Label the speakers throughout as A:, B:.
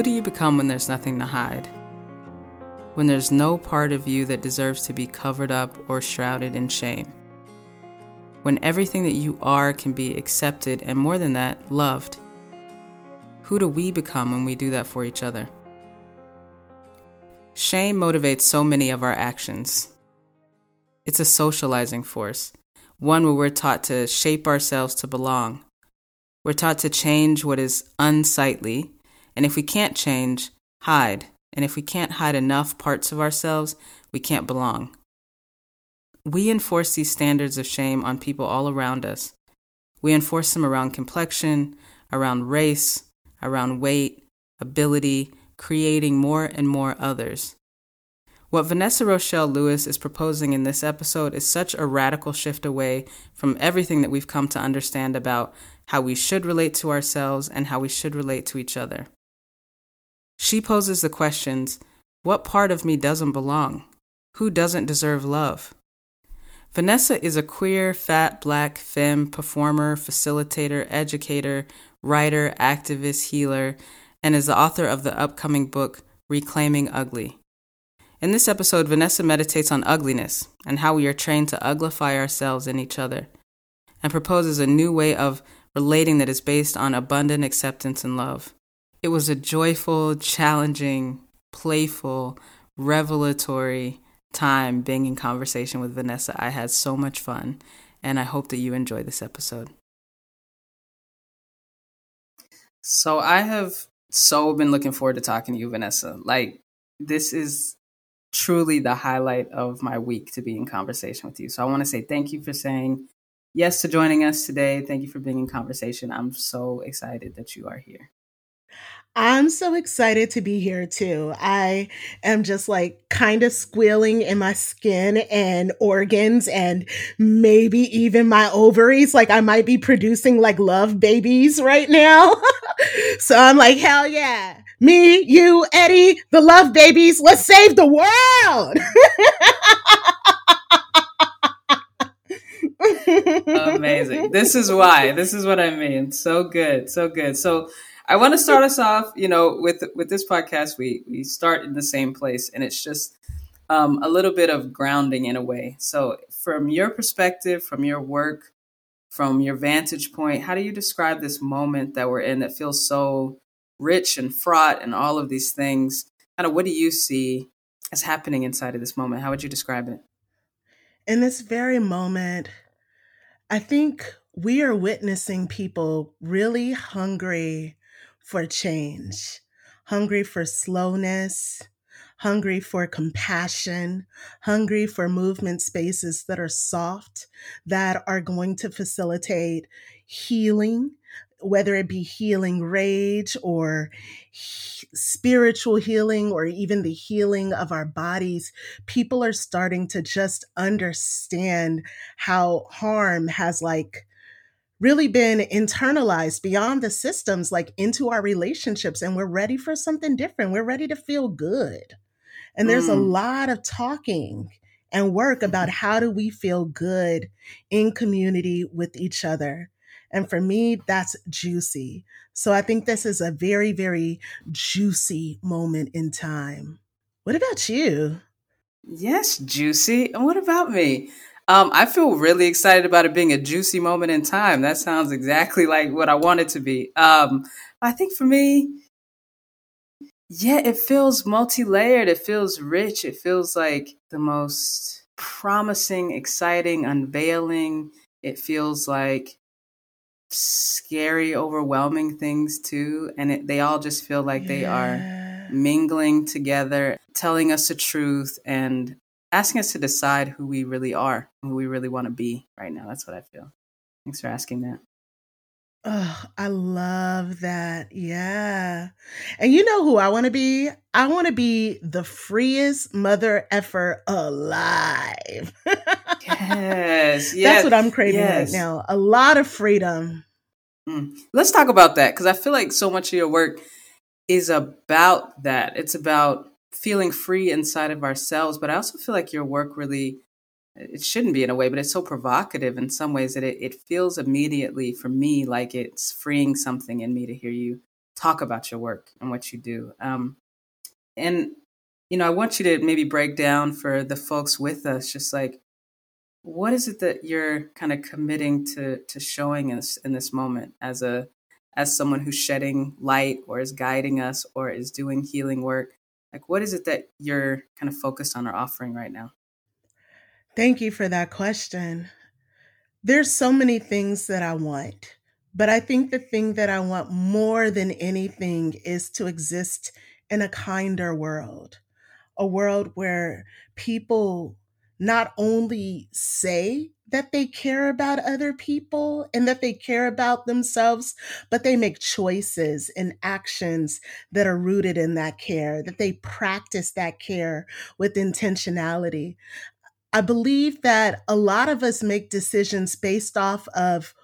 A: Who do you become when there's nothing to hide? When there's no part of you that deserves to be covered up or shrouded in shame? When everything that you are can be accepted and more than that, loved? Who do we become when we do that for each other? Shame motivates so many of our actions. It's a socializing force, one where we're taught to shape ourselves to belong. We're taught to change what is unsightly and if we can't change, hide. And if we can't hide enough parts of ourselves, we can't belong. We enforce these standards of shame on people all around us. We enforce them around complexion, around race, around weight, ability, creating more and more others. What Vanessa Rochelle Lewis is proposing in this episode is such a radical shift away from everything that we've come to understand about how we should relate to ourselves and how we should relate to each other. She poses the questions What part of me doesn't belong? Who doesn't deserve love? Vanessa is a queer, fat, black, femme performer, facilitator, educator, writer, activist, healer, and is the author of the upcoming book, Reclaiming Ugly. In this episode, Vanessa meditates on ugliness and how we are trained to uglify ourselves and each other, and proposes a new way of relating that is based on abundant acceptance and love. It was a joyful, challenging, playful, revelatory time being in conversation with Vanessa. I had so much fun, and I hope that you enjoy this episode. So, I have so been looking forward to talking to you, Vanessa. Like, this is truly the highlight of my week to be in conversation with you. So, I want to say thank you for saying yes to joining us today. Thank you for being in conversation. I'm so excited that you are here.
B: I'm so excited to be here too. I am just like kind of squealing in my skin and organs and maybe even my ovaries. Like I might be producing like love babies right now. so I'm like, hell yeah. Me, you, Eddie, the love babies, let's save the world.
A: Amazing. This is why. This is what I mean. So good. So good. So I want to start us off, you know, with with this podcast. We we start in the same place, and it's just um, a little bit of grounding in a way. So, from your perspective, from your work, from your vantage point, how do you describe this moment that we're in that feels so rich and fraught and all of these things? Kind of, what do you see as happening inside of this moment? How would you describe it?
B: In this very moment, I think we are witnessing people really hungry for change, hungry for slowness, hungry for compassion, hungry for movement spaces that are soft, that are going to facilitate healing, whether it be healing rage or he- spiritual healing or even the healing of our bodies, people are starting to just understand how harm has like really been internalized beyond the systems, like into our relationships. And we're ready for something different. We're ready to feel good. And there's mm. a lot of talking and work about how do we feel good in community with each other. And for me, that's juicy. So I think this is a very, very juicy moment in time. What about you?
A: Yes, juicy. And what about me? Um, I feel really excited about it being a juicy moment in time. That sounds exactly like what I want it to be. Um, I think for me, yeah, it feels multi layered. It feels rich. It feels like the most promising, exciting, unveiling. It feels like scary, overwhelming things too. And it, they all just feel like yeah. they are mingling together, telling us the truth and asking us to decide who we really are, who we really want to be right now. That's what I feel. Thanks for asking that.
B: Oh, I love that. Yeah. And you know who I want to be? I want to be the freest mother effer alive.
A: yes, yes.
B: That's what I'm craving yes. right now. A lot of freedom.
A: Mm. Let's talk about that because I feel like so much of your work is about that. It's about feeling free inside of ourselves. But I also feel like your work really, it shouldn't be in a way, but it's so provocative in some ways that it, it feels immediately for me like it's freeing something in me to hear you talk about your work and what you do. Um, and you know, I want you to maybe break down for the folks with us, just like what is it that you're kind of committing to to showing us in this moment as a as someone who's shedding light or is guiding us or is doing healing work like what is it that you're kind of focused on or offering right now?
B: Thank you for that question. There's so many things that i want but i think the thing that i want more than anything is to exist in a kinder world a world where people not only say that they care about other people and that they care about themselves, but they make choices and actions that are rooted in that care, that they practice that care with intentionality. I believe that a lot of us make decisions based off of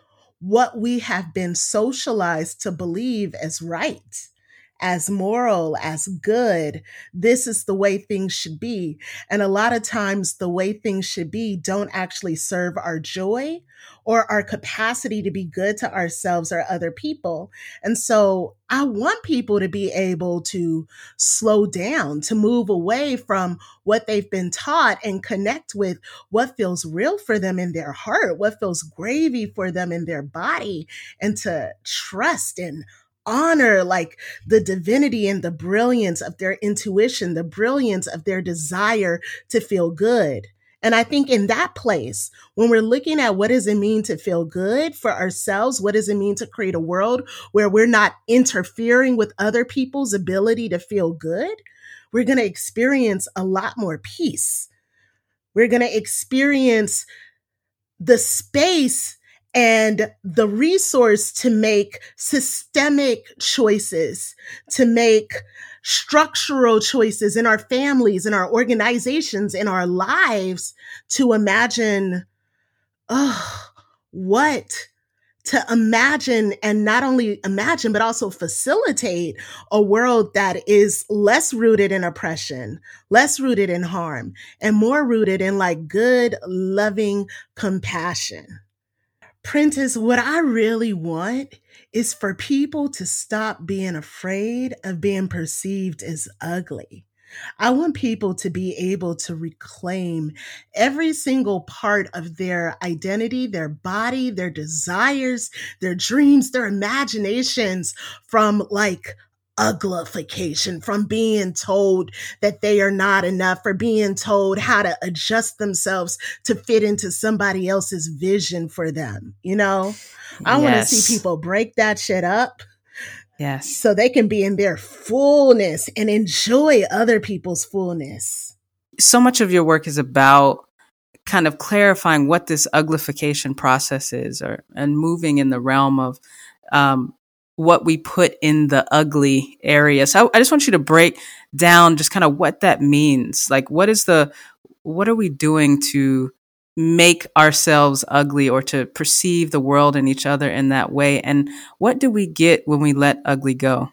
B: what we have been socialized to believe as right as moral, as good. This is the way things should be. And a lot of times, the way things should be don't actually serve our joy or our capacity to be good to ourselves or other people. And so I want people to be able to slow down, to move away from what they've been taught and connect with what feels real for them in their heart, what feels gravy for them in their body, and to trust and honor like the divinity and the brilliance of their intuition, the brilliance of their desire to feel good. And I think in that place, when we're looking at what does it mean to feel good for ourselves, what does it mean to create a world where we're not interfering with other people's ability to feel good, we're going to experience a lot more peace. We're going to experience the space and the resource to make systemic choices, to make structural choices in our families, in our organizations, in our lives to imagine, oh, what to imagine and not only imagine, but also facilitate a world that is less rooted in oppression, less rooted in harm, and more rooted in like good, loving compassion. Prentice, what I really want is for people to stop being afraid of being perceived as ugly. I want people to be able to reclaim every single part of their identity, their body, their desires, their dreams, their imaginations from like uglification from being told that they are not enough or being told how to adjust themselves to fit into somebody else's vision for them. You know, I yes. want to see people break that shit up.
A: Yes.
B: So they can be in their fullness and enjoy other people's fullness.
A: So much of your work is about kind of clarifying what this uglification process is or and moving in the realm of um, what we put in the ugly area. So I, I just want you to break down just kind of what that means. Like, what is the, what are we doing to make ourselves ugly or to perceive the world and each other in that way? And what do we get when we let ugly go?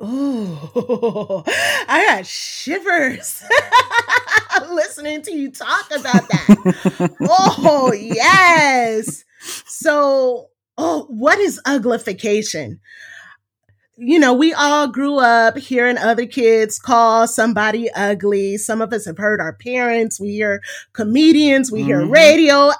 B: Oh, I got shivers listening to you talk about that. oh, yes. So, oh, what is uglification? You know, we all grew up hearing other kids call somebody ugly. Some of us have heard our parents. We hear comedians. We mm-hmm. hear radio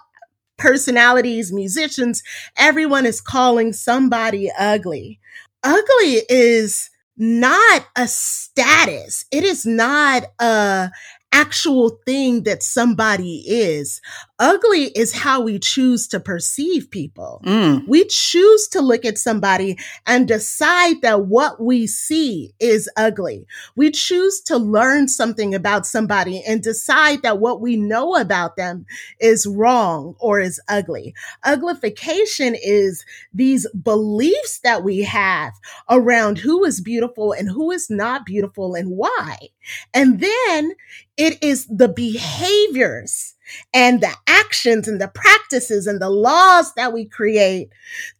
B: personalities, musicians. Everyone is calling somebody ugly. Ugly is not a status. It is not a actual thing that somebody is. Ugly is how we choose to perceive people. Mm. We choose to look at somebody and decide that what we see is ugly. We choose to learn something about somebody and decide that what we know about them is wrong or is ugly. Uglification is these beliefs that we have around who is beautiful and who is not beautiful and why. And then it is the behaviors and the actions and the practices and the laws that we create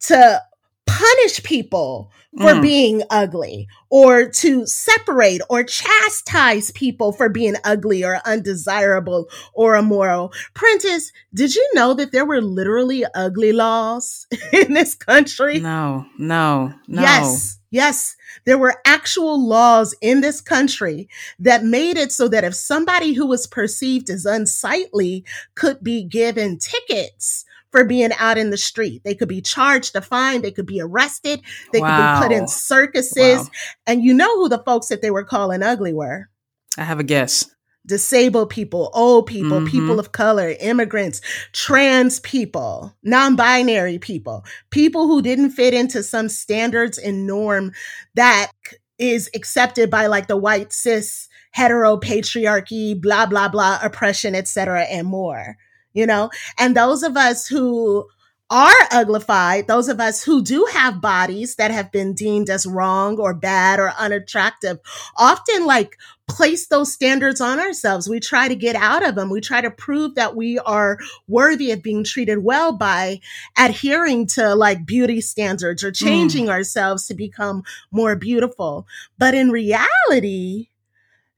B: to punish people for mm. being ugly or to separate or chastise people for being ugly or undesirable or immoral. Prentice, did you know that there were literally ugly laws in this country?
A: No, no, no.
B: Yes, yes. There were actual laws in this country that made it so that if somebody who was perceived as unsightly could be given tickets for being out in the street. They could be charged a fine, they could be arrested, they wow. could be put in circuses. Wow. And you know who the folks that they were calling ugly were?
A: I have a guess.
B: Disabled people, old people, mm-hmm. people of color, immigrants, trans people, non binary people, people who didn't fit into some standards and norm that is accepted by like the white cis hetero patriarchy, blah, blah, blah, oppression, etc., and more you know? And those of us who are uglified, those of us who do have bodies that have been deemed as wrong or bad or unattractive, often like place those standards on ourselves. We try to get out of them. We try to prove that we are worthy of being treated well by adhering to like beauty standards or changing mm. ourselves to become more beautiful. But in reality,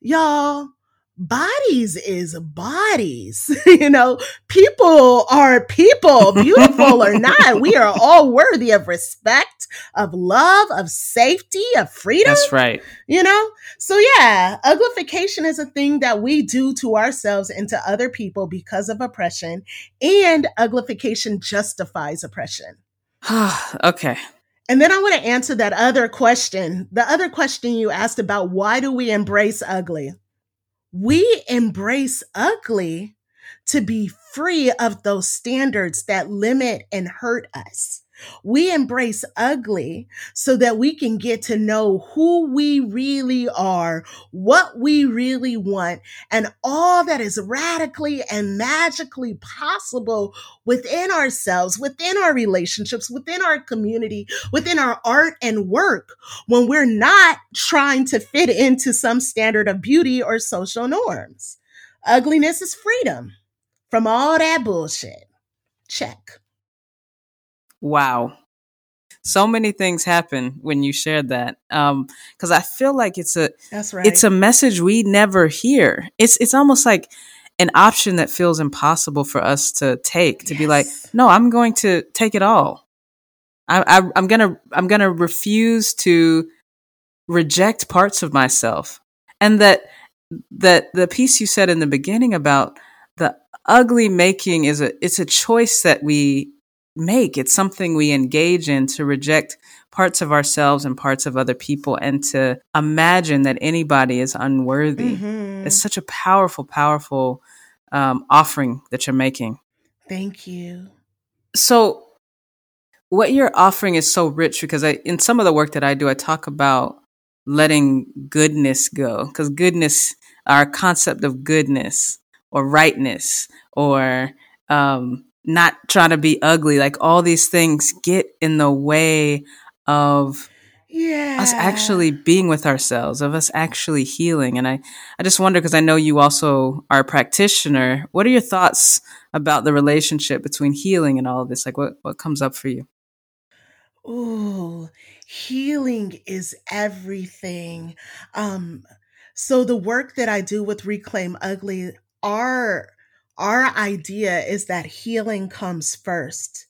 B: y'all, bodies is bodies. you know, people are people, beautiful or not. We are all worthy of respect, of love, of safety, of freedom.
A: That's right.
B: You know? So yeah, uglification is a thing that we do to ourselves and to other people because of oppression, and uglification justifies oppression.
A: okay.
B: And then I want to answer that other question. The other question you asked about why do we embrace ugly? We embrace ugly to be free of those standards that limit and hurt us. We embrace ugly so that we can get to know who we really are, what we really want, and all that is radically and magically possible within ourselves, within our relationships, within our community, within our art and work when we're not trying to fit into some standard of beauty or social norms. Ugliness is freedom from all that bullshit. Check.
A: Wow. So many things happen when you shared that. Um, cause I feel like it's a,
B: that's right.
A: It's a message we never hear. It's, it's almost like an option that feels impossible for us to take to yes. be like, no, I'm going to take it all. I, I, I'm gonna, I'm gonna refuse to reject parts of myself. And that, that the piece you said in the beginning about the ugly making is a, it's a choice that we make. It's something we engage in to reject parts of ourselves and parts of other people and to imagine that anybody is unworthy. Mm-hmm. It's such a powerful, powerful um, offering that you're making.
B: Thank you.
A: So, what you're offering is so rich because I, in some of the work that I do, I talk about letting goodness go because goodness, our concept of goodness or rightness or um, not trying to be ugly. Like all these things get in the way of
B: yeah.
A: us actually being with ourselves, of us actually healing. And I, I just wonder because I know you also are a practitioner. What are your thoughts about the relationship between healing and all of this? Like what, what comes up for you?
B: Oh, healing is everything. Um, so the work that I do with Reclaim Ugly, are our idea is that healing comes first.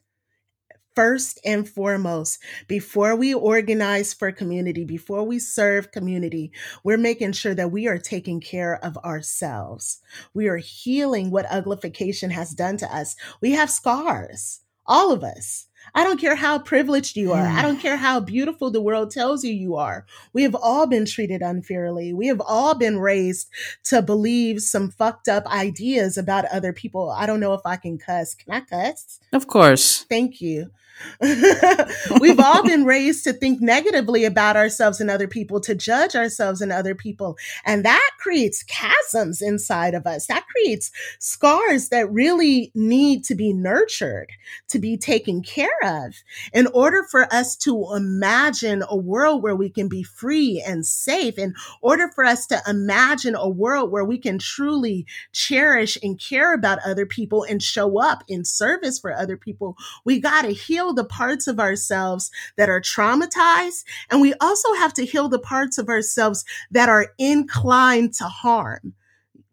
B: First and foremost, before we organize for community, before we serve community, we're making sure that we are taking care of ourselves. We are healing what uglification has done to us. We have scars, all of us. I don't care how privileged you are. I don't care how beautiful the world tells you you are. We have all been treated unfairly. We have all been raised to believe some fucked up ideas about other people. I don't know if I can cuss. Can I cuss?
A: Of course.
B: Thank you. We've all been raised to think negatively about ourselves and other people, to judge ourselves and other people. And that creates chasms inside of us. That creates scars that really need to be nurtured, to be taken care of in order for us to imagine a world where we can be free and safe, in order for us to imagine a world where we can truly cherish and care about other people and show up in service for other people. We got to heal heal the parts of ourselves that are traumatized. And we also have to heal the parts of ourselves that are inclined to harm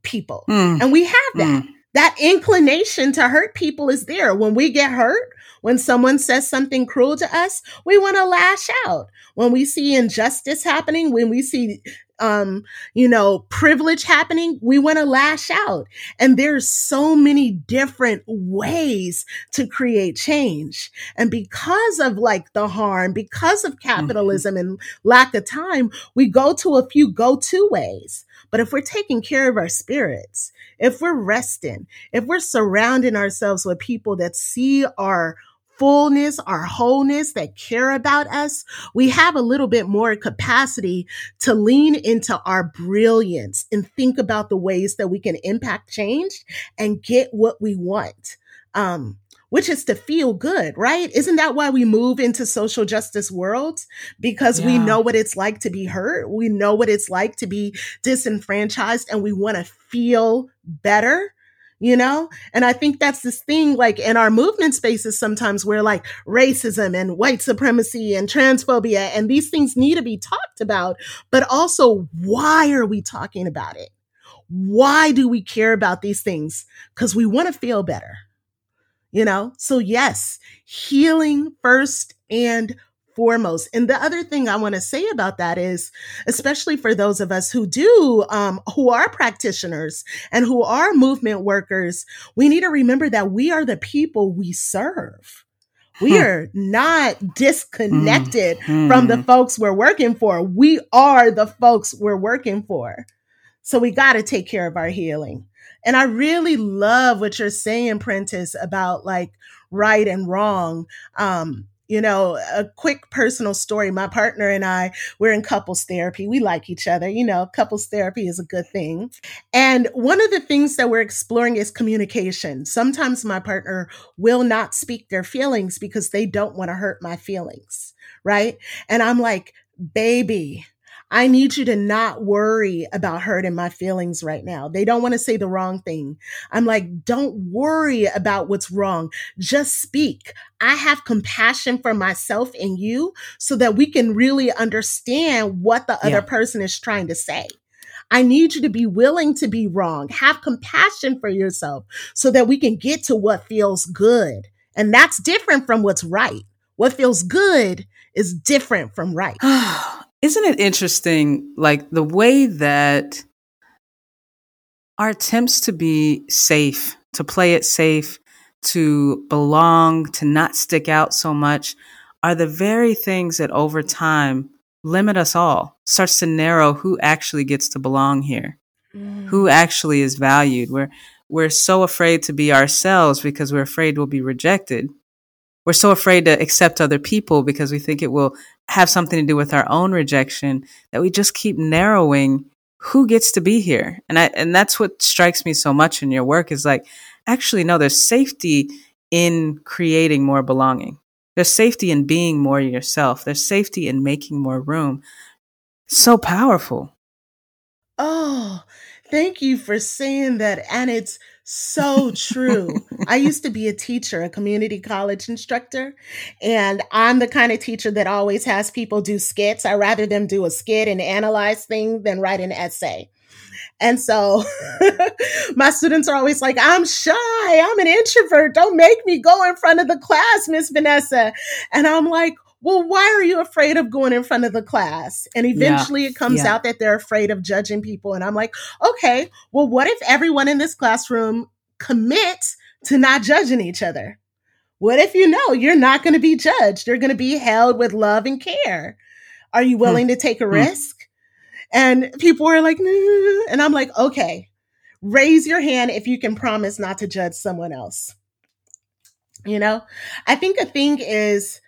B: people. Mm. And we have that. Mm. That inclination to hurt people is there. When we get hurt, when someone says something cruel to us, we want to lash out. When we see injustice happening, when we see um, you know, privilege happening, we want to lash out. And there's so many different ways to create change. And because of like the harm, because of mm-hmm. capitalism mm-hmm. and lack of time, we go to a few go-to ways. But if we're taking care of our spirits, if we're resting, if we're surrounding ourselves with people that see our fullness, our wholeness, that care about us, we have a little bit more capacity to lean into our brilliance and think about the ways that we can impact change and get what we want. Um, which is to feel good, right? Isn't that why we move into social justice worlds? Because yeah. we know what it's like to be hurt. We know what it's like to be disenfranchised and we want to feel better you know? And I think that's this thing like in our movement spaces sometimes where like racism and white supremacy and transphobia and these things need to be talked about, but also why are we talking about it? Why do we care about these things? Because we want to feel better, you know? So, yes, healing first and foremost. And the other thing I want to say about that is, especially for those of us who do, um, who are practitioners and who are movement workers, we need to remember that we are the people we serve. We are not disconnected mm-hmm. from the folks we're working for. We are the folks we're working for. So we got to take care of our healing. And I really love what you're saying, Prentice, about like right and wrong. Um, you know, a quick personal story. My partner and I, we're in couples therapy. We like each other. You know, couples therapy is a good thing. And one of the things that we're exploring is communication. Sometimes my partner will not speak their feelings because they don't want to hurt my feelings. Right. And I'm like, baby, I need you to not worry about hurting my feelings right now. They don't want to say the wrong thing. I'm like, don't worry about what's wrong. Just speak. I have compassion for myself and you so that we can really understand what the other person is trying to say. I need you to be willing to be wrong. Have compassion for yourself so that we can get to what feels good. And that's different from what's right. What feels good is different from right.
A: Isn't it interesting, like the way that our attempts to be safe, to play it safe, to belong, to not stick out so much, are the very things that over time limit us all, starts to narrow who actually gets to belong here, mm. who actually is valued. We're, we're so afraid to be ourselves because we're afraid we'll be rejected we're so afraid to accept other people because we think it will have something to do with our own rejection that we just keep narrowing who gets to be here. And I, and that's what strikes me so much in your work is like, actually, no, there's safety in creating more belonging. There's safety in being more yourself. There's safety in making more room. So powerful.
B: Oh, thank you for saying that. And it's so true. I used to be a teacher, a community college instructor, and I'm the kind of teacher that always has people do skits. I rather them do a skit and analyze things than write an essay. And so my students are always like, I'm shy. I'm an introvert. Don't make me go in front of the class, Miss Vanessa. And I'm like, well, why are you afraid of going in front of the class? And eventually yeah. it comes yeah. out that they're afraid of judging people. And I'm like, okay, well, what if everyone in this classroom commits to not judging each other? What if you know you're not going to be judged? You're going to be held with love and care. Are you hmm. willing to take a hmm. risk? And people are like, nah. and I'm like, okay, raise your hand if you can promise not to judge someone else. You know, I think a thing is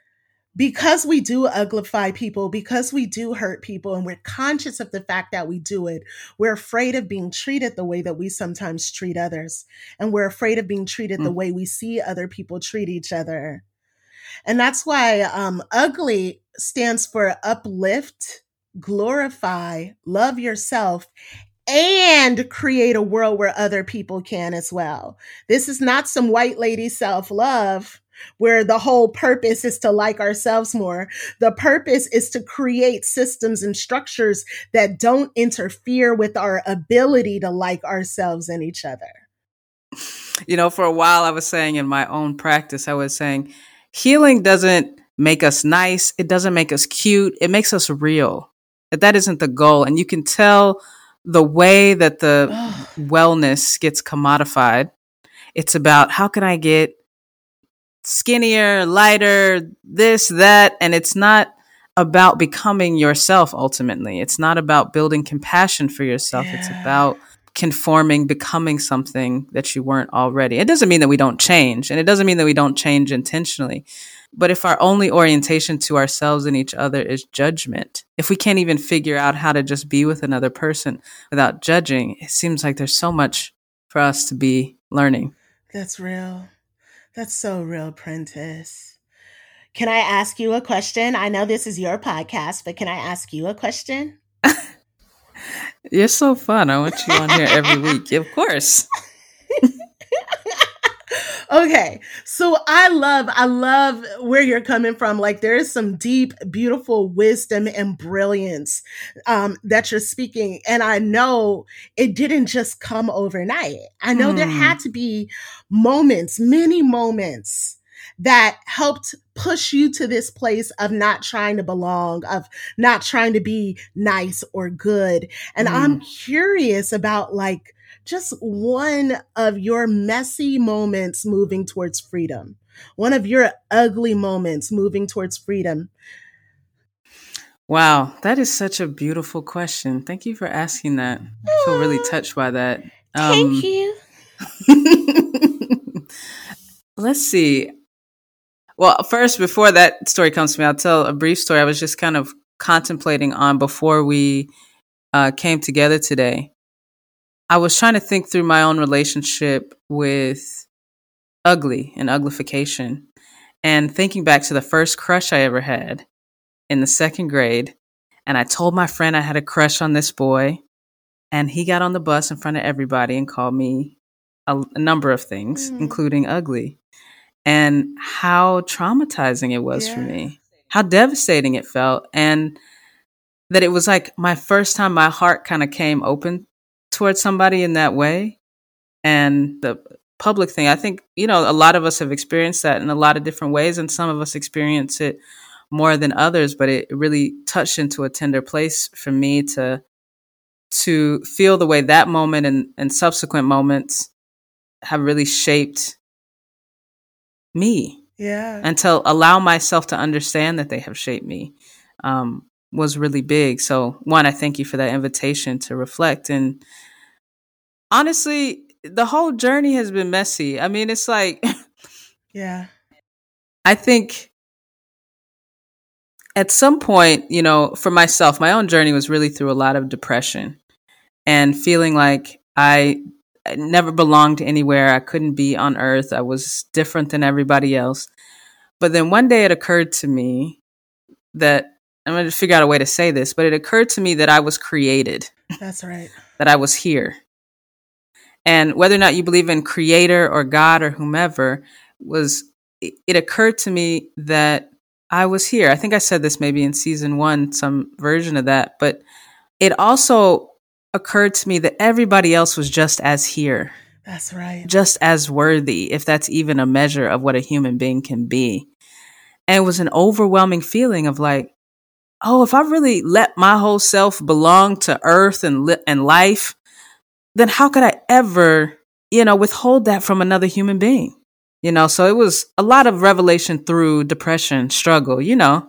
B: because we do uglify people, because we do hurt people, and we're conscious of the fact that we do it, we're afraid of being treated the way that we sometimes treat others. And we're afraid of being treated mm. the way we see other people treat each other. And that's why um, ugly stands for uplift, glorify, love yourself, and create a world where other people can as well. This is not some white lady self love where the whole purpose is to like ourselves more. The purpose is to create systems and structures that don't interfere with our ability to like ourselves and each other.
A: You know, for a while I was saying in my own practice, I was saying healing doesn't make us nice, it doesn't make us cute, it makes us real. That that isn't the goal. And you can tell the way that the wellness gets commodified. It's about how can I get skinnier, lighter, this, that. And it's not about becoming yourself ultimately. It's not about building compassion for yourself. Yeah. It's about conforming, becoming something that you weren't already. It doesn't mean that we don't change, and it doesn't mean that we don't change intentionally. But if our only orientation to ourselves and each other is judgment, if we can't even figure out how to just be with another person without judging, it seems like there's so much for us to be learning.
B: That's real. That's so real, Prentice. Can I ask you a question? I know this is your podcast, but can I ask you a question?
A: You're so fun. I want you on here every week. Of course.
B: okay. So I love, I love where you're coming from. Like there is some deep, beautiful wisdom and brilliance um, that you're speaking. And I know it didn't just come overnight. I know mm. there hmm. had to be moments, many moments that helped push you to this place of not trying to belong, of not trying to be nice or good. And mm. I'm curious about like, just one of your messy moments moving towards freedom, one of your ugly moments moving towards freedom?
A: Wow, that is such a beautiful question. Thank you for asking that. I feel really touched by that.
B: Um, Thank you.
A: let's see. Well, first, before that story comes to me, I'll tell a brief story I was just kind of contemplating on before we uh, came together today. I was trying to think through my own relationship with ugly and uglification and thinking back to the first crush I ever had in the second grade. And I told my friend I had a crush on this boy, and he got on the bus in front of everybody and called me a, a number of things, mm. including ugly, and how traumatizing it was yeah. for me, how devastating it felt. And that it was like my first time my heart kind of came open towards somebody in that way. And the public thing i think you know a lot of us have experienced that in a lot of different ways and some of us experience it more than others but it really touched into a tender place for me to to feel the way that moment and, and subsequent moments have really shaped me
B: yeah.
A: and to allow myself to understand that they have shaped me um, was really big. So one i thank you for that invitation to reflect and honestly, the whole journey has been messy. I mean, it's like,
B: yeah.
A: I think at some point, you know, for myself, my own journey was really through a lot of depression and feeling like I never belonged anywhere. I couldn't be on earth. I was different than everybody else. But then one day it occurred to me that I'm going to figure out a way to say this, but it occurred to me that I was created.
B: That's right.
A: that I was here. And whether or not you believe in creator or God or whomever was, it occurred to me that I was here. I think I said this maybe in season one, some version of that, but it also occurred to me that everybody else was just as here.
B: That's right.
A: Just as worthy, if that's even a measure of what a human being can be. And it was an overwhelming feeling of like, oh, if I really let my whole self belong to earth and li- and life, then how could I ever, you know, withhold that from another human being? You know, so it was a lot of revelation through depression, struggle, you know.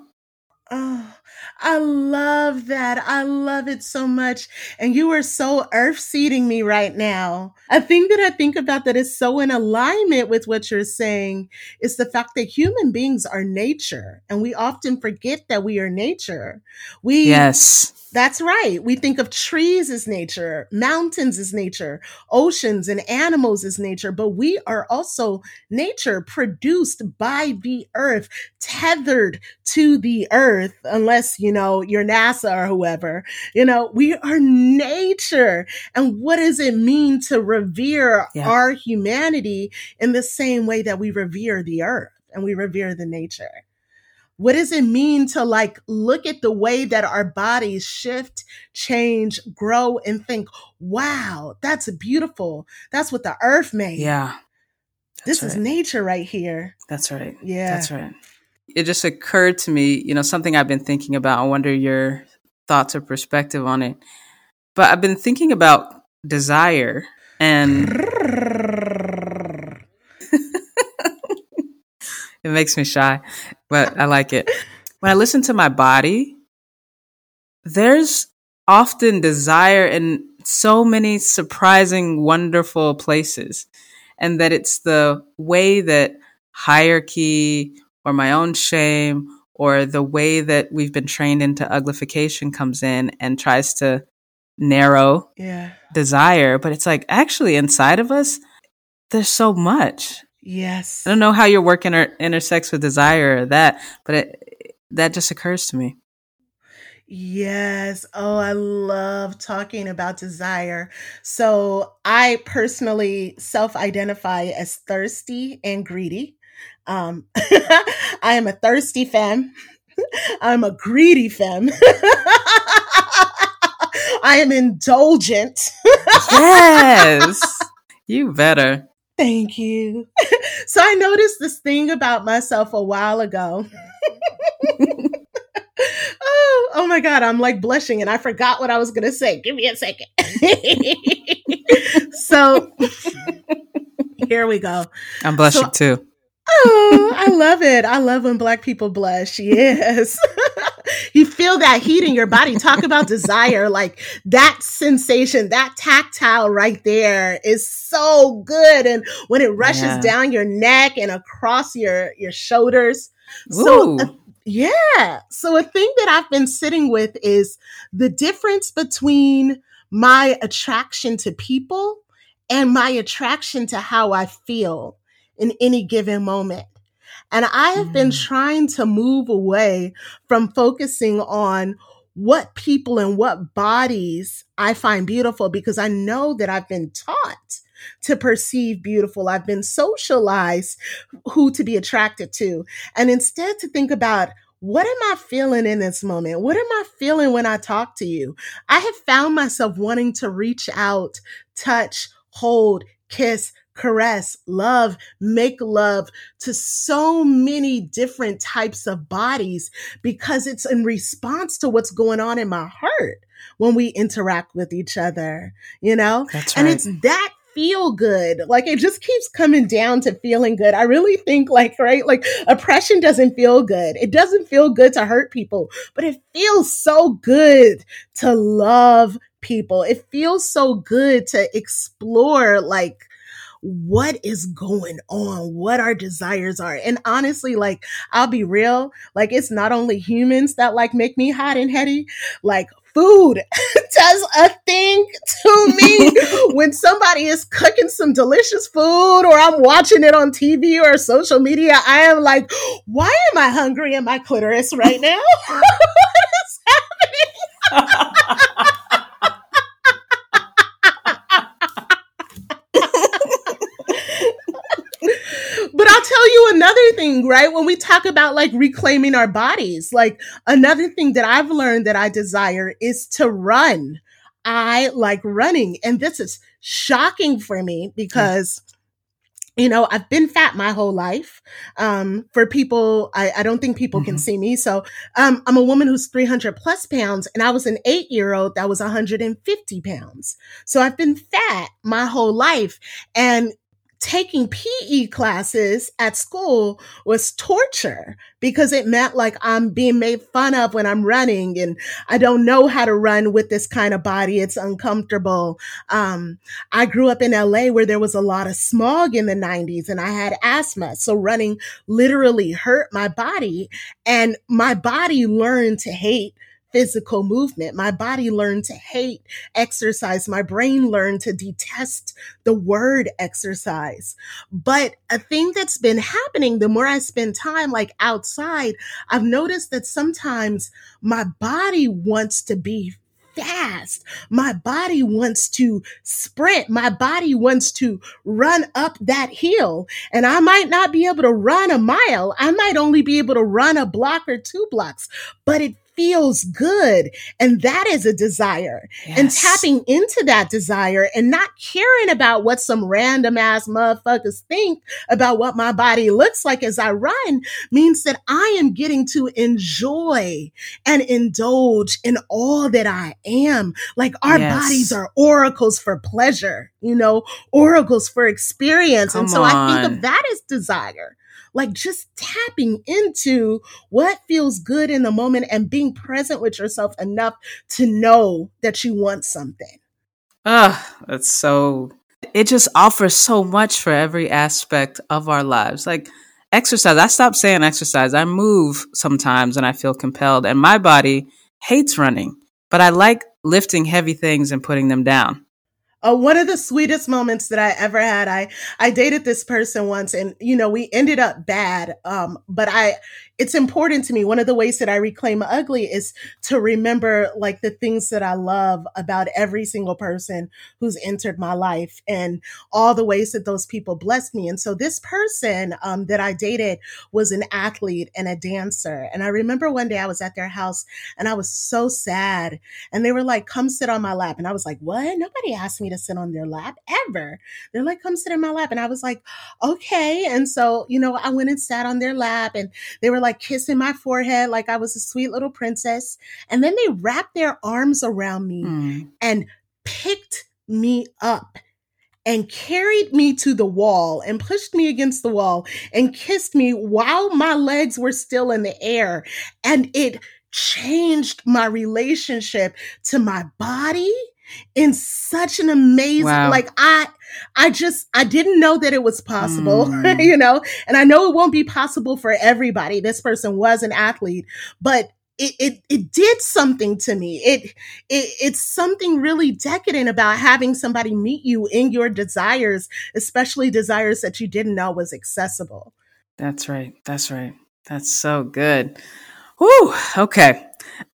B: Oh, I love that. I love it so much. And you are so earth seeding me right now. A thing that I think about that is so in alignment with what you're saying is the fact that human beings are nature. And we often forget that we are nature. We,
A: yes
B: that's right. We think of trees as nature, mountains as nature, oceans and animals as nature, but we are also nature produced by the earth, tethered to the earth, unless, you know, you're NASA or whoever. You know, we are nature. And what does it mean to revere yeah. our humanity in the same way that we revere the earth? and we revere the nature. What does it mean to like look at the way that our bodies shift, change, grow, and think, wow, that's beautiful. That's what the earth made.
A: Yeah.
B: This is nature right here.
A: That's right.
B: Yeah.
A: That's right. It just occurred to me, you know, something I've been thinking about. I wonder your thoughts or perspective on it. But I've been thinking about desire and it makes me shy, but I like it. When I listen to my body, there's often desire in so many surprising, wonderful places. And that it's the way that hierarchy or my own shame or the way that we've been trained into uglification comes in and tries to narrow
B: yeah.
A: desire. But it's like actually inside of us, there's so much.
B: Yes.
A: I don't know how your work inter- intersects with desire or that, but it, that just occurs to me.
B: Yes. Oh, I love talking about desire. So I personally self identify as thirsty and greedy. Um, I am a thirsty femme. I'm a greedy femme. I am indulgent.
A: yes. You better.
B: Thank you. so I noticed this thing about myself a while ago. oh, oh my God, I'm like blushing and I forgot what I was going to say. Give me a second. so here we go.
A: I'm blushing
B: So-
A: too.
B: Oh, I love it. I love when black people blush. Yes. You feel that heat in your body. Talk about desire. Like that sensation, that tactile right there is so good. And when it rushes
A: Yeah.
B: down your neck and across your, your shoulders. So, yeah. So a thing that I've been sitting with is the difference between my attraction to people and my attraction to how I feel in any given moment. And I have been
A: Mm.
B: trying to move away from focusing on what people and what bodies I find beautiful because I know that I've been taught to perceive beautiful. I've been socialized who to be attracted to. And instead to think about what am I feeling in this moment? What am I feeling when I talk to you? I have found myself wanting to reach out, touch, hold, kiss, caress, love, make love to so many different types of bodies because it's in response to what's going on in my heart when we interact with each other, you know?
A: That's
B: And it's that feel good. Like it just keeps coming down to feeling good. I really think like, right? Like oppression doesn't feel good. It doesn't feel good to hurt people, but it feels so good to love people. It feels so good to explore like what is going on, what our desires are. And honestly, like I'll be real, like it's not only humans that like make me hot and heady, like food does a thing to me when somebody is cooking some delicious food or I'm watching it on TV or social media. I am like, why am I hungry in my clitoris right now? what is happening? But I'll tell you another thing, right? When we talk about like reclaiming our bodies, like another thing that I've learned that I desire is to run. I like running. And this is shocking for me because. You know, I've been fat my whole life. Um, for people, I, I don't think people can
A: Mhm.
B: see me. So, um, I'm a woman who's 300 plus pounds and I was an eight year old that was 150 pounds. So I've been fat my whole life and taking PE classes at school was torture because it meant like I'm being made fun of when I'm running and I don't know how to run with this kind of body. It's uncomfortable. Um, I grew up in LA where there was a lot of smog in the 90s and I had asthma. So running literally hurt my body and my body learned to hate physical movement. My body learned to hate exercise. My brain learned to detest the word exercise. But a thing that's been happening the more I spend time like outside, I've noticed that sometimes my body wants to be fast. My body wants to sprint. My body wants to run up that hill. And I might not be able to run a mile. I might only be able to run a block or two blocks, but it feels good. And that is a desire. Yes. And tapping into that desire and not caring about what some random ass motherfuckers think about what my body looks like as I run means that I am getting to enjoy and indulge in all that I am. Like our yes. bodies are oracles for pleasure, you know, oracles for experience. Come and so on. I think of that as desire like just tapping into what feels good in the moment and being present with yourself enough to know that you want something.
A: Ah, that's so it just offers so much for every aspect of our lives. Like exercise, I stopped saying exercise. I move sometimes and I feel compelled and my body hates running, but I like lifting heavy things and putting them down.
B: Uh, one of the sweetest moments that I ever had. I I dated this person once, and you know we ended up bad. Um, but I it's important to me. One of the ways that I reclaim ugly is to remember like the things that I love about every single person who's entered my life and all the ways that those people blessed me. And so this person um, that I dated was an athlete and a dancer. And I remember one day I was at their house and I was so sad. And they were like, come sit on my lap. And I was like, what? Nobody asked me to sit on their lap ever. They're like, come sit in my lap. And I was like, okay. And so, you know, I went and sat on their lap and they were like, like kissing my forehead like I was a sweet little princess. And then they wrapped their arms around me mm. and picked me up and carried me to the wall and pushed me against the wall and kissed me while my legs were still in the air. And it changed my relationship to my body in such an amazing wow. like i i just i didn't know that it was possible mm. you know and i know it won't be possible for everybody this person was an athlete but it, it it did something to me. It, it it's something really decadent about having somebody meet you in your desires, especially desires that you didn't know was accessible.
A: That's right. That's right. That's so good. Whew. Okay.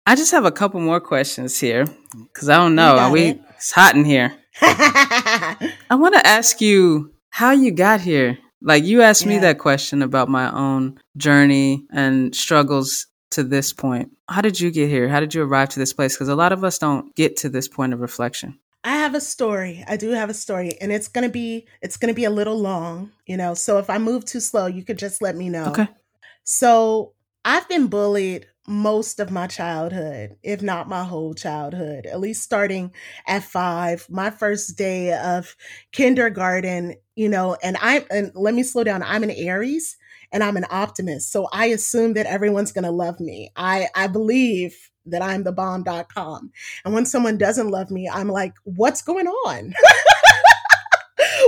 A: I just have a couple more questions here because I don't know. Are we? It. It's hot in here. I want to ask you how you got here. Like you asked yeah. me that question about my own journey and struggles to this point. How did you get here? How did you arrive to this place? Because a lot of us don't get to this point of reflection.
B: I have a story. I do have a story, and it's gonna be it's gonna be a little long, you know. So if I move too slow, you could just let me know.
A: Okay.
B: So I've been bullied most of my childhood, if not my whole childhood, at least starting at five, my first day of kindergarten, you know, and I, and let me slow down. I'm an Aries and I'm an optimist. So I assume that everyone's going to love me. I, I believe that I'm the bomb.com. And when someone doesn't love me, I'm like, what's going on?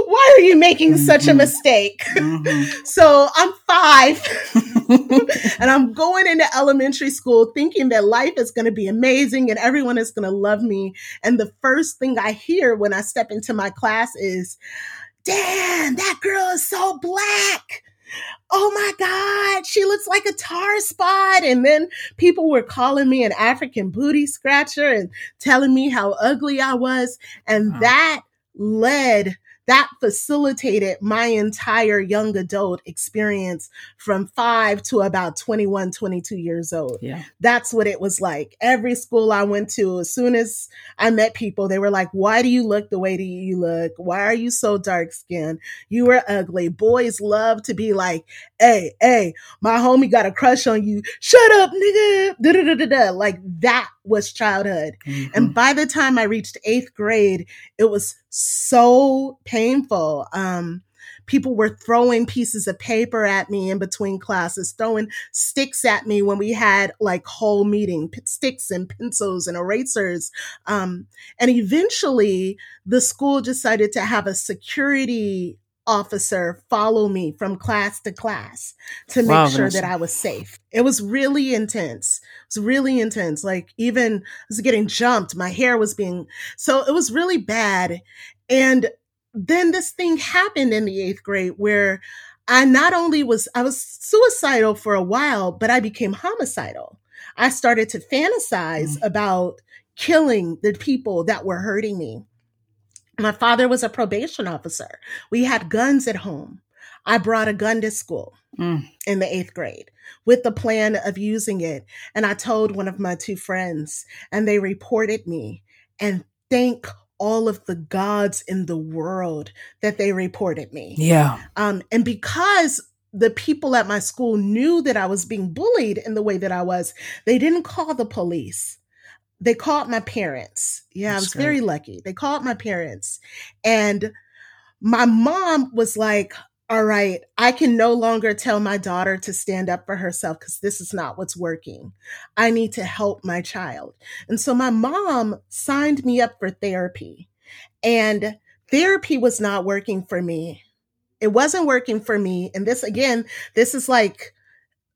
B: why are you making mm-hmm. such a mm-hmm. mistake? Mm-hmm. so I'm five and I'm going into elementary school thinking that life is going to be amazing and everyone is going to love me. And the first thing I hear when I step into my class is, damn, that girl is so black oh my God, she looks like a tar spot. And then people were calling me an African booty scratcher and telling me how ugly I was. And that led that facilitated my entire young adult experience from five to about 21, 22 years old.
A: Yeah.
B: That's what it was like. Every school I went to, as soon as I met people, they were like, Why do you look the way that you look? Why are you so dark skinned? You were ugly. Boys love to be like, Hey, hey, my homie got a crush on you. Shut up, nigga. Da-da-da-da-da. Like that was childhood. Mm-hmm. And by the time I reached eighth grade, it was so painful. Um, people were throwing pieces of paper at me in between classes, throwing sticks at me when we had like whole meeting, sticks and pencils and erasers. Um, and eventually the school decided to have a security officer follow me from class to class to make wow, sure that I was safe. It was really intense. It was really intense. Like even I was getting jumped. My hair was being so it was really bad. And then this thing happened in the eighth grade where I not only was I was suicidal for a while, but I became homicidal. I started to fantasize mm. about killing the people that were hurting me. My father was a probation officer. We had guns at home. I brought a gun to school mm. in the eighth grade with the plan of using it. And I told one of my two friends, and they reported me. And thank all of the gods in the world that they reported me.
A: Yeah.
B: Um, and because the people at my school knew that I was being bullied in the way that I was, they didn't call the police. They called my parents. Yeah, That's I was great. very lucky. They called my parents. And my mom was like, all right, I can no longer tell my daughter to stand up for herself because this is not what's working. I need to help my child. And so my mom signed me up for therapy, and therapy was not working for me. It wasn't working for me. And this, again, this is like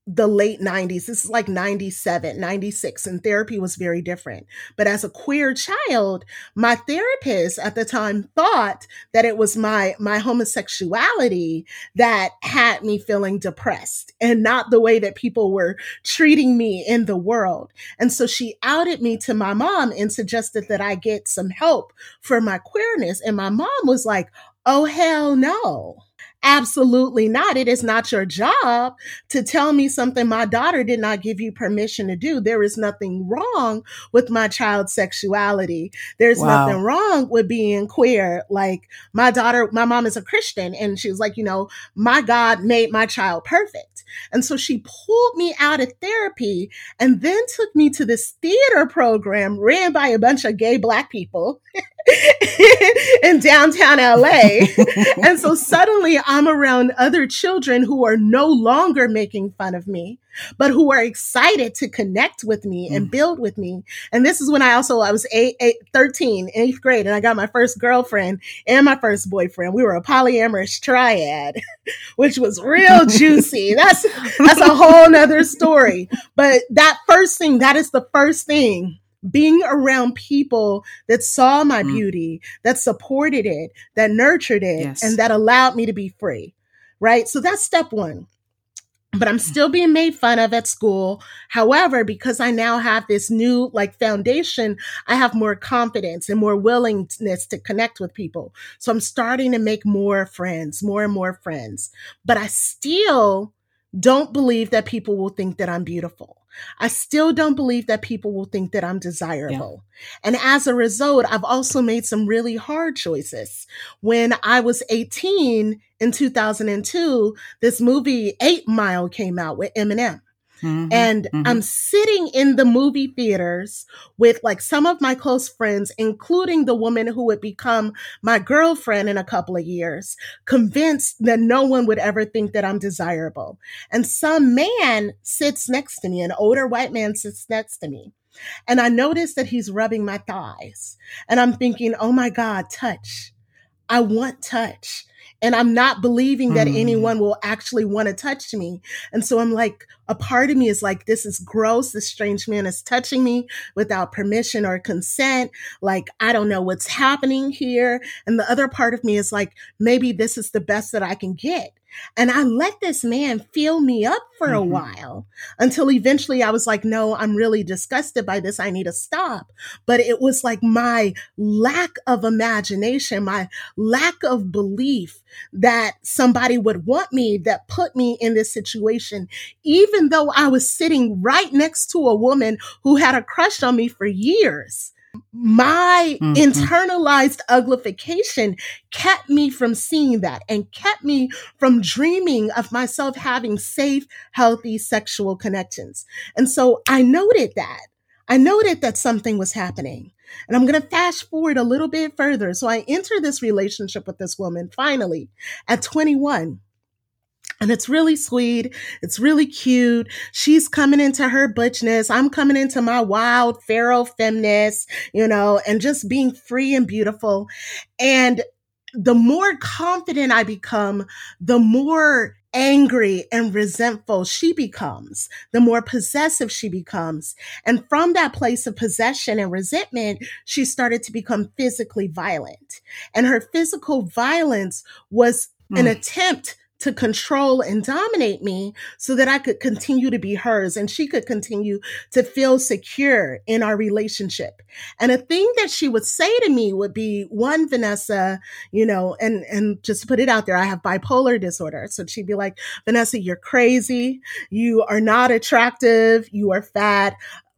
B: the late 90s. This is like 97, 96, and therapy was very different. But as a queer child, my therapist at the time thought that it was my my homosexuality that had me feeling depressed and not the way that people were treating me in the world. And so she outed me to my mom and suggested that I get some help for my queerness. And my mom was like, "Oh hell no." Absolutely not. It is not your job to tell me something my daughter did not give you permission to do. There is nothing wrong with my child's sexuality. There's wow. nothing wrong with being queer. Like my daughter, my mom is a Christian and she was like, you know, my God made my child perfect. And so she pulled me out of therapy and then took me to this theater program ran by a bunch of gay black people. in downtown LA. and so suddenly I'm around other children who are no longer making fun of me, but who are excited to connect with me and mm. build with me. And this is when I also, I was eight, eight, 13, eighth grade, and I got my first girlfriend and my first boyfriend. We were a polyamorous triad, which was real juicy. That's, that's a whole nother story. But that first thing, that is the first thing being around people that saw my mm. beauty, that supported it, that nurtured it, yes. and that allowed me to be free. Right. So that's step one. But I'm still being made fun of at school. However, because I now have this new like foundation, I have more confidence and more willingness to connect with people. So I'm starting to make more friends, more and more friends. But I still don't believe that people will think that I'm beautiful. I still don't believe that people will think that I'm desirable. Yeah. And as a result, I've also made some really hard choices. When I was 18 in 2002, this movie Eight Mile came out with Eminem. Mm-hmm, and mm-hmm. I'm sitting in the movie theaters with like some of my close friends, including the woman who would become my girlfriend in a couple of years, convinced that no one would ever think that I'm desirable. And some man sits next to me, an older white man sits next to me. And I notice that he's rubbing my thighs. And I'm thinking, oh my God, touch. I want touch and I'm not believing that mm. anyone will actually want to touch me. And so I'm like, a part of me is like, this is gross. This strange man is touching me without permission or consent. Like, I don't know what's happening here. And the other part of me is like, maybe this is the best that I can get. And I let this man fill me up for mm-hmm. a while until eventually I was like, no, I'm really disgusted by this. I need to stop. But it was like my lack of imagination, my lack of belief that somebody would want me that put me in this situation, even though I was sitting right next to a woman who had a crush on me for years my mm-hmm. internalized uglification kept me from seeing that and kept me from dreaming of myself having safe, healthy sexual connections. And so I noted that. I noted that something was happening. And I'm going to fast forward a little bit further. So I enter this relationship with this woman finally at 21. And it's really sweet. It's really cute. She's coming into her butchness. I'm coming into my wild, feral feminist, you know, and just being free and beautiful. And the more confident I become, the more angry and resentful she becomes, the more possessive she becomes. And from that place of possession and resentment, she started to become physically violent. And her physical violence was mm. an attempt to control and dominate me so that I could continue to be hers and she could continue to feel secure in our relationship. And a thing that she would say to me would be one, Vanessa, you know, and, and just put it out there. I have bipolar disorder. So she'd be like, Vanessa, you're crazy. You are not attractive. You are fat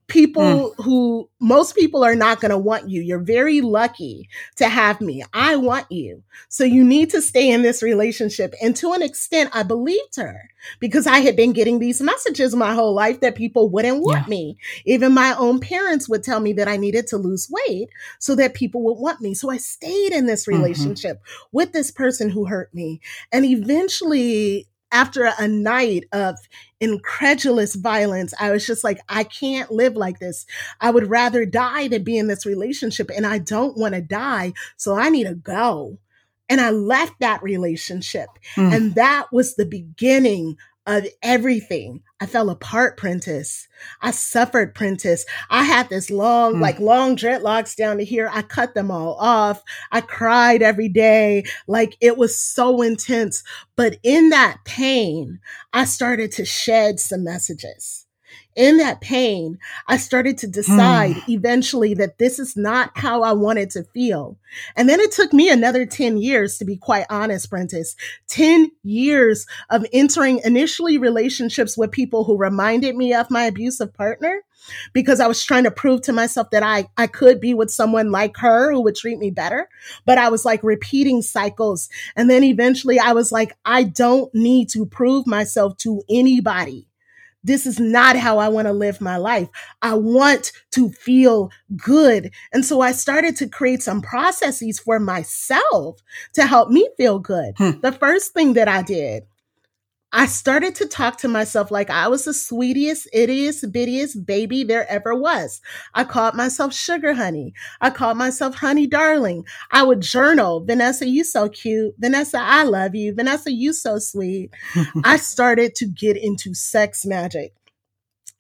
B: people mm. who most people are not going to want you. You're very lucky to have me. I want you. So you need to stay in this relationship. And to an extent, I believed her because I had been getting these messages my whole life that people wouldn't want yeah. me. Even my own parents would tell me that I needed to lose weight so that people would want me. So I stayed in this mm-hmm. relationship mm-hmm. with this person who hurt me. And eventually after a night of incredulous violence, I was just like, I can't live like this. I would rather die than be in this relationship, and I don't want to die. So I need to go. And I left that relationship. Mm. And that was the beginning of everything. I fell apart, Prentis. I suffered, Prentis. I had this long, mm. like long dreadlocks down to here. I cut them all off. I cried every day. Like it was so intense. But in that pain, I started to shed some messages in that pain, I started to decide mm. eventually that this is not how I wanted to feel. And then it took me another 10 years, to be quite honest, Prentis, 10 years of entering initially relationships with people who reminded me of my abusive partner because I was trying to prove to myself that I, I could be with someone like her who would treat me better. But I was like repeating cycles. And then eventually I was like, I don't need to prove myself to anybody. This is not how I want to live my life. I want to feel good. And so I started to create some processes for myself to help me feel good. Hmm. The first thing that I did I started to talk to myself like I was the sweetest, ittiest, bittiest baby there ever was. I called myself sugar honey. I called myself honey darling. I would journal, Vanessa, you so cute. Vanessa, I love you. Vanessa, you so sweet. I started to get into sex magic.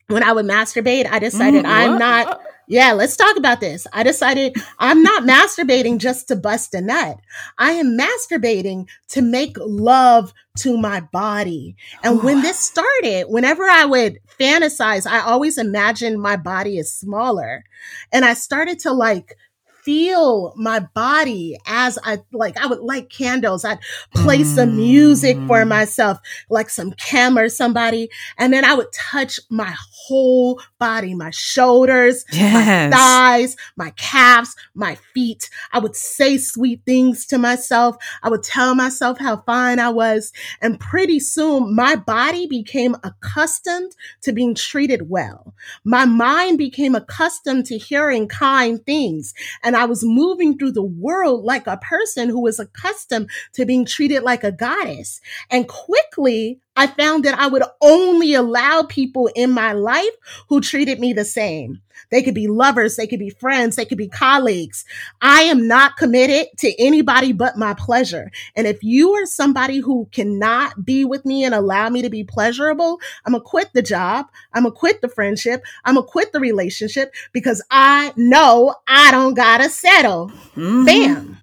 B: When I would masturbate, I decided mm, I'm not yeah, let's talk about this. I decided I'm not masturbating just to bust a nut. I am masturbating to make love to my body. And when this oh, started, whenever I would fantasize, I always imagined my body is smaller. And I started to like feel my body as I like, I would light candles. I'd play mm. some music for mm. myself, like some Kem or somebody. And then I would touch my whole body, my shoulders, yes. my thighs, my calves, my feet. I would say sweet things to myself. I would tell myself how fine I was. And pretty soon my body became accustomed to being treated well. My mind became accustomed to hearing kind things. And and I was moving through the world like a person who was accustomed to being treated like a goddess. And quickly, I found that I would only allow people in my life who treated me the same. They could be lovers, they could be friends, they could be colleagues. I am not committed to anybody but my pleasure. And if you are somebody who cannot be with me and allow me to be pleasurable, I'm gonna quit the job. I'm gonna quit the friendship. I'm gonna quit the relationship because I know I don't gotta settle. Mm-hmm. Bam.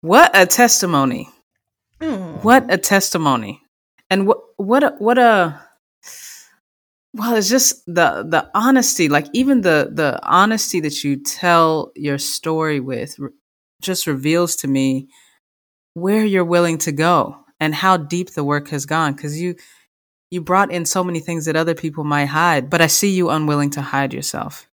A: what a testimony. Mm. What a testimony. And what what a, what a well, it's just the the honesty, like even the the honesty that you tell your story with just reveals to me where you're willing to go and how deep the work has gone cuz you you brought in so many things that other people might hide, but I see you unwilling to hide yourself.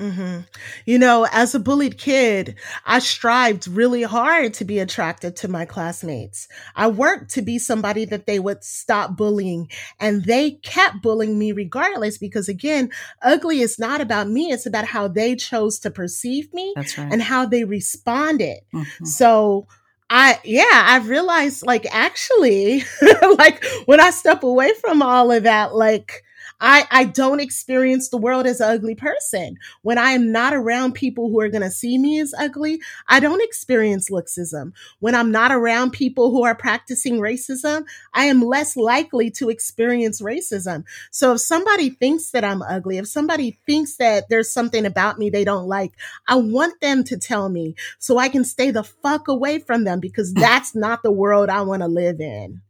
B: Mm-hmm. You know, as a bullied kid, I strived really hard to be attracted to my classmates. I worked to be somebody that they would stop bullying and they kept bullying me regardless because again, ugly is not about me. It's about how they chose to perceive me
A: right.
B: and how they responded. Mm-hmm. So I, yeah, I realized like actually, like when I step away from all of that, like, I, I don't experience the world as an ugly person. When I am not around people who are going to see me as ugly, I don't experience looksism. When I'm not around people who are practicing racism, I am less likely to experience racism. So if somebody thinks that I'm ugly, if somebody thinks that there's something about me they don't like, I want them to tell me so I can stay the fuck away from them because that's not the world I want to live in.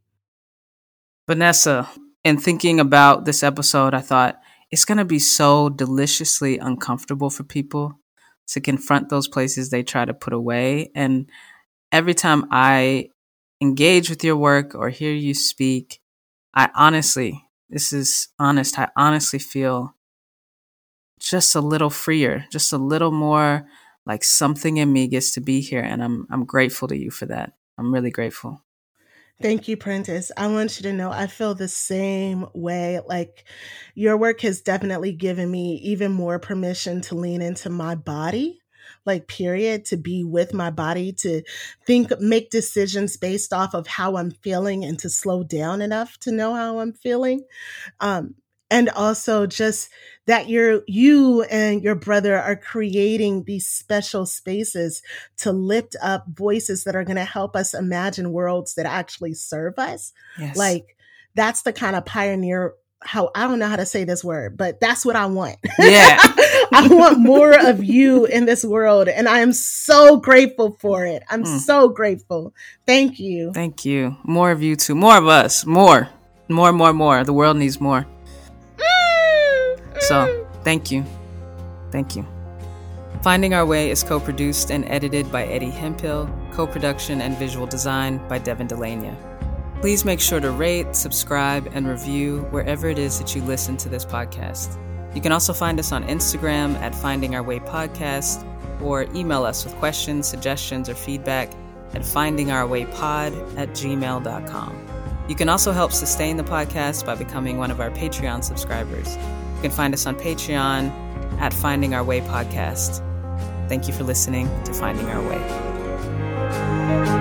A: Vanessa, in thinking about this episode, I thought it's going to be so deliciously uncomfortable for people to confront those places they try to put away. And every time I engage with your work or hear you speak, I honestly, this is honest, I honestly feel just a little freer, just a little more like something in me gets to be here. And I'm, I'm grateful to you for that. I'm really grateful.
B: Thank you, Prentis. I want you to know I feel the same way. Like your work has definitely given me even more permission to lean into my body, like, period, to be with my body, to think, make decisions based off of how I'm feeling and to slow down enough to know how I'm feeling. Um, and also just that you're you and your brother are creating these special spaces to lift up voices that are going to help us imagine worlds that actually serve us yes. like that's the kind of pioneer how I don't know how to say this word, but that's what I want.
A: Yeah.
B: I want more of you in this world. And I am so grateful for it. I'm mm. so grateful. Thank you.
A: Thank you. More of you too. More of us. More. More, more, more. The world needs more. So, thank you. Thank you. Finding Our Way is co produced and edited by Eddie Hemphill, co production and visual design by Devin Delania. Please make sure to rate, subscribe, and review wherever it is that you listen to this podcast. You can also find us on Instagram at Finding Our Way Podcast or email us with questions, suggestions, or feedback at findingourwaypod at gmail.com. You can also help sustain the podcast by becoming one of our Patreon subscribers. You can find us on Patreon at Finding Our Way Podcast. Thank you for listening to Finding Our Way.